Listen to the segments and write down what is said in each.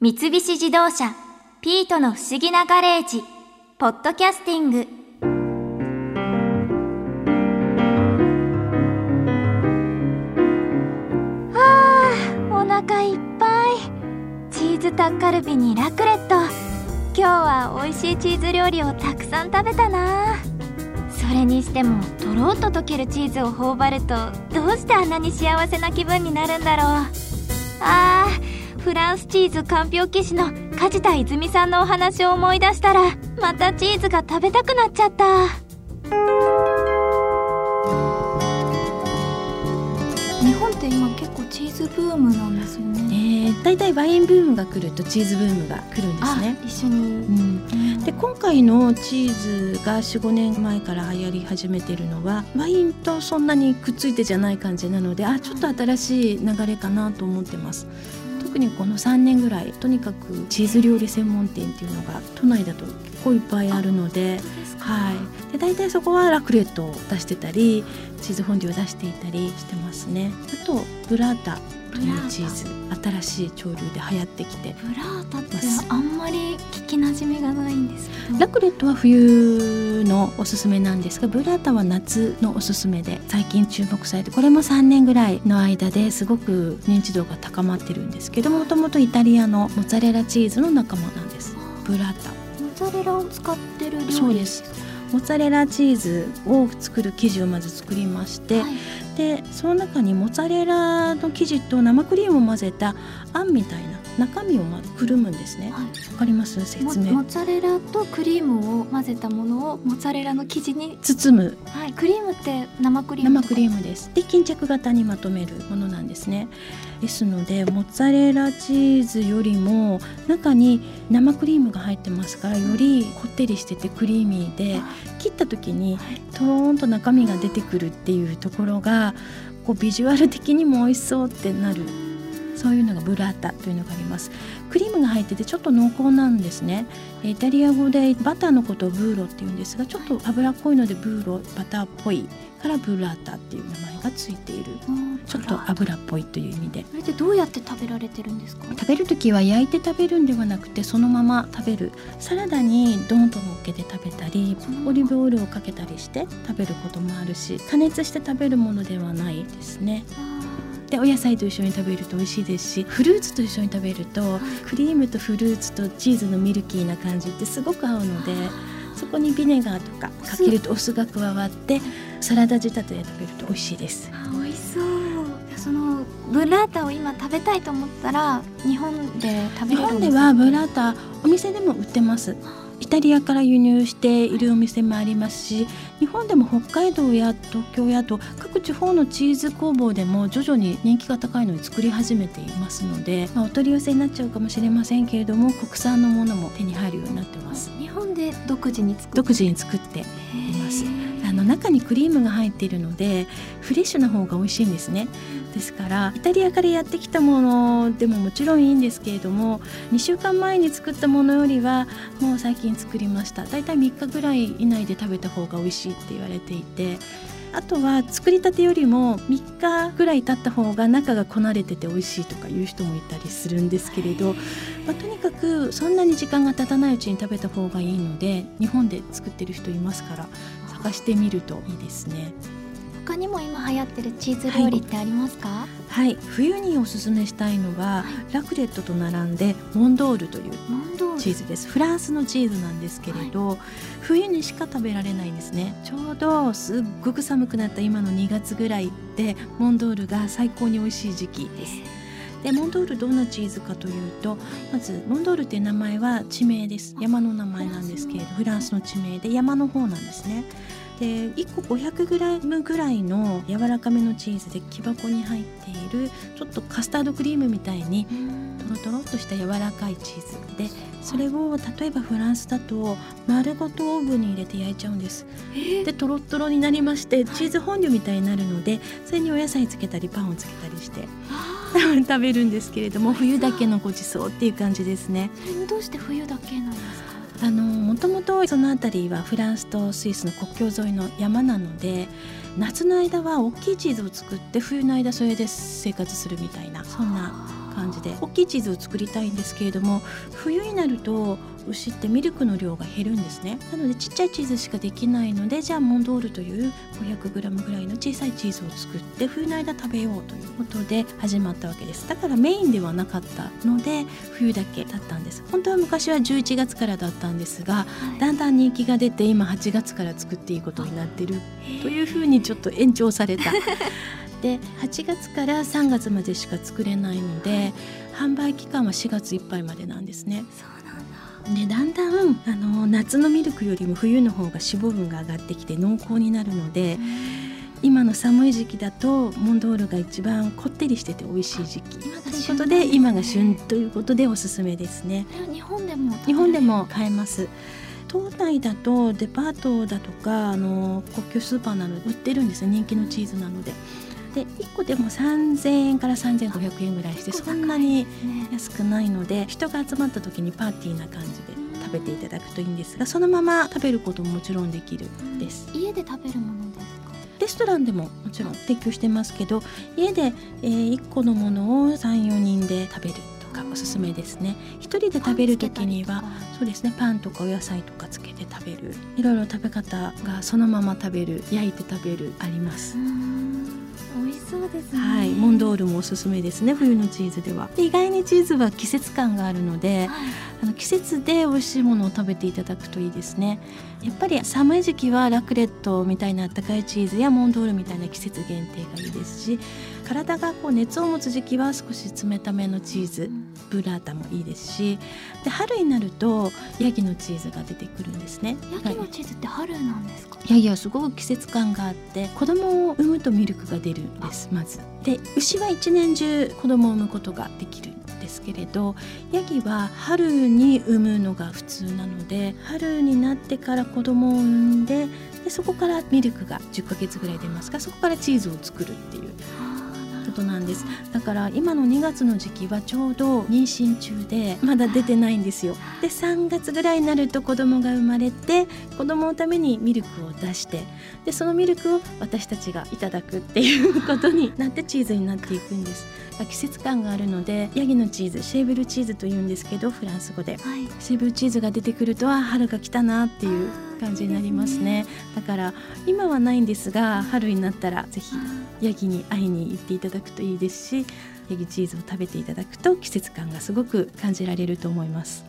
三菱自動車「ピートの不思議なガレージ」ポッドキャスティング。あーお腹いっぱい。チーズタッカルビにラクレット。今日は美味しいチーズ料理をたくさん食べたな。それにしてもとろっと溶けるチーズを頬張るとどうしてあんなに幸せな気分になるんだろう。あーフランスチーズかんぴょう騎士の梶田泉さんのお話を思い出したらまたチーズが食べたくなっちゃった日本って今結構チーズブームなんですよねえー、だいたいワインブームが来るとチーズブームが来るんですね。一緒に、うん、で今回のチーズが45年前から流行り始めてるのはワインとそんなにくっついてじゃない感じなのであちょっと新しい流れかなと思ってます。にこの3年ぐらいとにかくチーズ料理専門店っていうのが都内だと結構いっぱいあるのではい、で大体そこはラクレットを出してたりチーズフォンデュを出していたりしてますね。あとブラータというチーズ新しい潮流で流行ってきて。ブラータってあんまり聞きなじみがないんですけど。ラクレットは冬のおすすめなんですがブラータは夏のおすすめで最近注目されてこれも3年ぐらいの間ですごく認知度が高まってるんですけどもともとイタリアのモッツァレラチーズの仲間なんです。ブラータツァレラを使ってる料理。そうです。モッツァレラチーズを作る生地をまず作りまして、はいでその中にモッツァレラの生地と生クリームを混ぜたあんみたいな中身をまずくるむんですね。わ、はい。かります？モ説明。モッツァレラとクリームを混ぜたものをモッツァレラの生地に、包む。はい、クリームって生クリーム生クリームです。で巾着型にまとめるものなんですね。ですのでモッツァレラチーズよりも中に生クリームが入ってますからよりこってりしててクリーミーで切った時にとろーんと中身が出てくるっていうところがこうビジュアル的にも美味しそうってなる。そういうのがブラータというのがあります。クリームが入っててちょっと濃厚なんですね。イタリア語でバターのことをブーロって言うんですがちょっと脂っこいのでブーロバターっぽいからブラータっていう名前がついている。うんちょっと油っぽいという意味で。それってどうやって食べられてるんですか？食べる時は焼いて食べるんではなくてそのまま食べる。サラダにドーンと乗っけて食べたりオリーブオイルをかけたりして食べることもあるし加熱して食べるものではないですねでお野菜と一緒に食べると美味しいですしフルーツと一緒に食べるとクリームとフルーツとチーズのミルキーな感じってすごく合うのでそこにビネガーとかかけるとお酢が加わってサラダ仕立てで食べると美味しいです。あ美味しそう。そのブラータを今食べたいと思ったら日本で食べ日れるんです本ではブラータお店でも売ってますイタリアから輸入しているお店もありますし日本でも北海道や東京やと各地方のチーズ工房でも徐々に人気が高いのに作り始めていますので、まあ、お取り寄せになっちゃうかもしれませんけれども国産のものも手に入るようになってます。日本で独自に作独自に作っていますあの中にクリームが入っているのでフレッシュな方が美味しいんですね。ですからイタリアからやってきたものでももちろんいいんですけれども2週間前に作ったものよりはもう最近作りました。だいたい3日ぐらい以内で食べた方が美味しいって言われていてあとは作りたてよりも3日ぐらい経った方が中がこなれてて美味しいとかいう人もいたりするんですけれど、まあ、とにかくそんなに時間が経たないうちに食べた方がいいので日本で作ってる人いますから探してみるといいですね。他にも今流行ってるチーズ料理ってありますか、はい、冬におすすめしたいのは、ラクレットと並んでモンドールというチーズです。フランスのチーズなんですけれど、冬にしか食べられないんですね。ちょうどすっごく寒くなった今の2月ぐらいでモンドールが最高に美味しい時期ですでモンドールどんなチーズかというとまずモンドールっていう名前は地名です。山の名前なんですけれどフランスの地名で山の方なんですね。で1個 500g ぐらいの柔らかめのチーズで木箱に入っているちょっとカスタードクリームみたいにとろとろっとした柔らかいチーズでそれを例えばフランスだと丸ごとオーブンに入れて焼いちゃうんです。でとろっとろになりましてチーズフォンデュみたいになるのでそれにお野菜つけたりパンをつけたりして 食べるんですけれども冬だけのごちそうっていう感じですね。どうして冬だけなんですか？あのもともとその辺りはフランスとスイスの国境沿いの山なので夏の間は大きいチーズを作って冬の間それで生活するみたいなそんな感じで大きいチーズを作りたいんですけれども冬になると牛ってミルクの量が減るんですね。なのでちっちゃいチーズしかできないのでじゃあモンドールという 500g ぐらいの小さいチーズを作って冬の間食べようということで始まったわけです。だからメインではなかったので冬だけだったんです。本当は昔は11月からだったんですが、だんだん人気が出て今8月から作っていいことになってるというふうにちょっと延長されたで8月から3月までしか作れないので販売期間は4月いっぱいまでなんですね。でだんだんあの夏のミルクよりも冬の方が脂肪分が上がってきて濃厚になるので今の寒い時期だとモンドールが一番こってりしてて美味しい時期。ということで今が旬ということでおすすめですね。日本でも日本でも買えます。島内だとデパートだとかあの国境スーパーなどで売ってるんですよ。人気のチーズなので。で1個でも3000円から3500円ぐらいしてそんなに安くないので人が集まった時にパーティーな感じで食べていただくといいんですがそのまま食べることももちろんできるです。家で食べるものですか？レストランでももちろん提供してますけど家で、えー、1個のものを34人で食べるとかおすすめですね。1人で食べる時にはそうですねパンとかお野菜とかつけて食べる。いろいろ食べ方がそのまま食べる焼いて食べるありますそうですね。はいモンドールもおすすめですね冬のチーズでは。意外にチーズは季節感があるので、はい、季節で美味しいものを食べていただくといいですね。やっぱり寒い時期はラクレットみたいなあったかいチーズやモンドールみたいな季節限定がいいですし体がこう熱を持つ時期は少し冷ためのチーズブラータもいいですしで春になるとヤギのチーズが出てくるんですね。ヤギのチーズって春なんですか、ヤギはすごく季節感があって子供を産むとミルクが出るんですまず。で牛は一年中子供を産むことができるんですけれどヤギは春に産むのが普通なので春になってから子供を産んででそこからミルクが10ヶ月ぐらい出ますがそこからチーズを作るっていう。ことなんです。だから今の2月の時期はちょうど妊娠中でまだ出てないんですよ。で3月ぐらいになると子供が生まれて子供のためにミルクを出してでそのミルクを私たちがいただくっていうことになってチーズになっていくんです。季節感があるのでヤギのチーズシェーブルチーズというんですけどフランス語で、はい、シェーブルチーズが出てくるとは春が来たなっていう感じになりますね、だから今はないんですが春になったらぜひヤギに会いに行っていただくといいですしヤギチーズを食べていただくと季節感がすごく感じられると思います。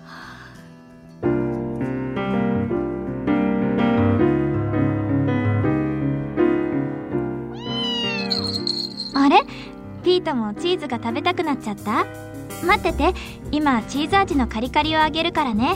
あれ？ピートもチーズが食べたくなっちゃった？待ってて今チーズ味のカリカリをあげるからね。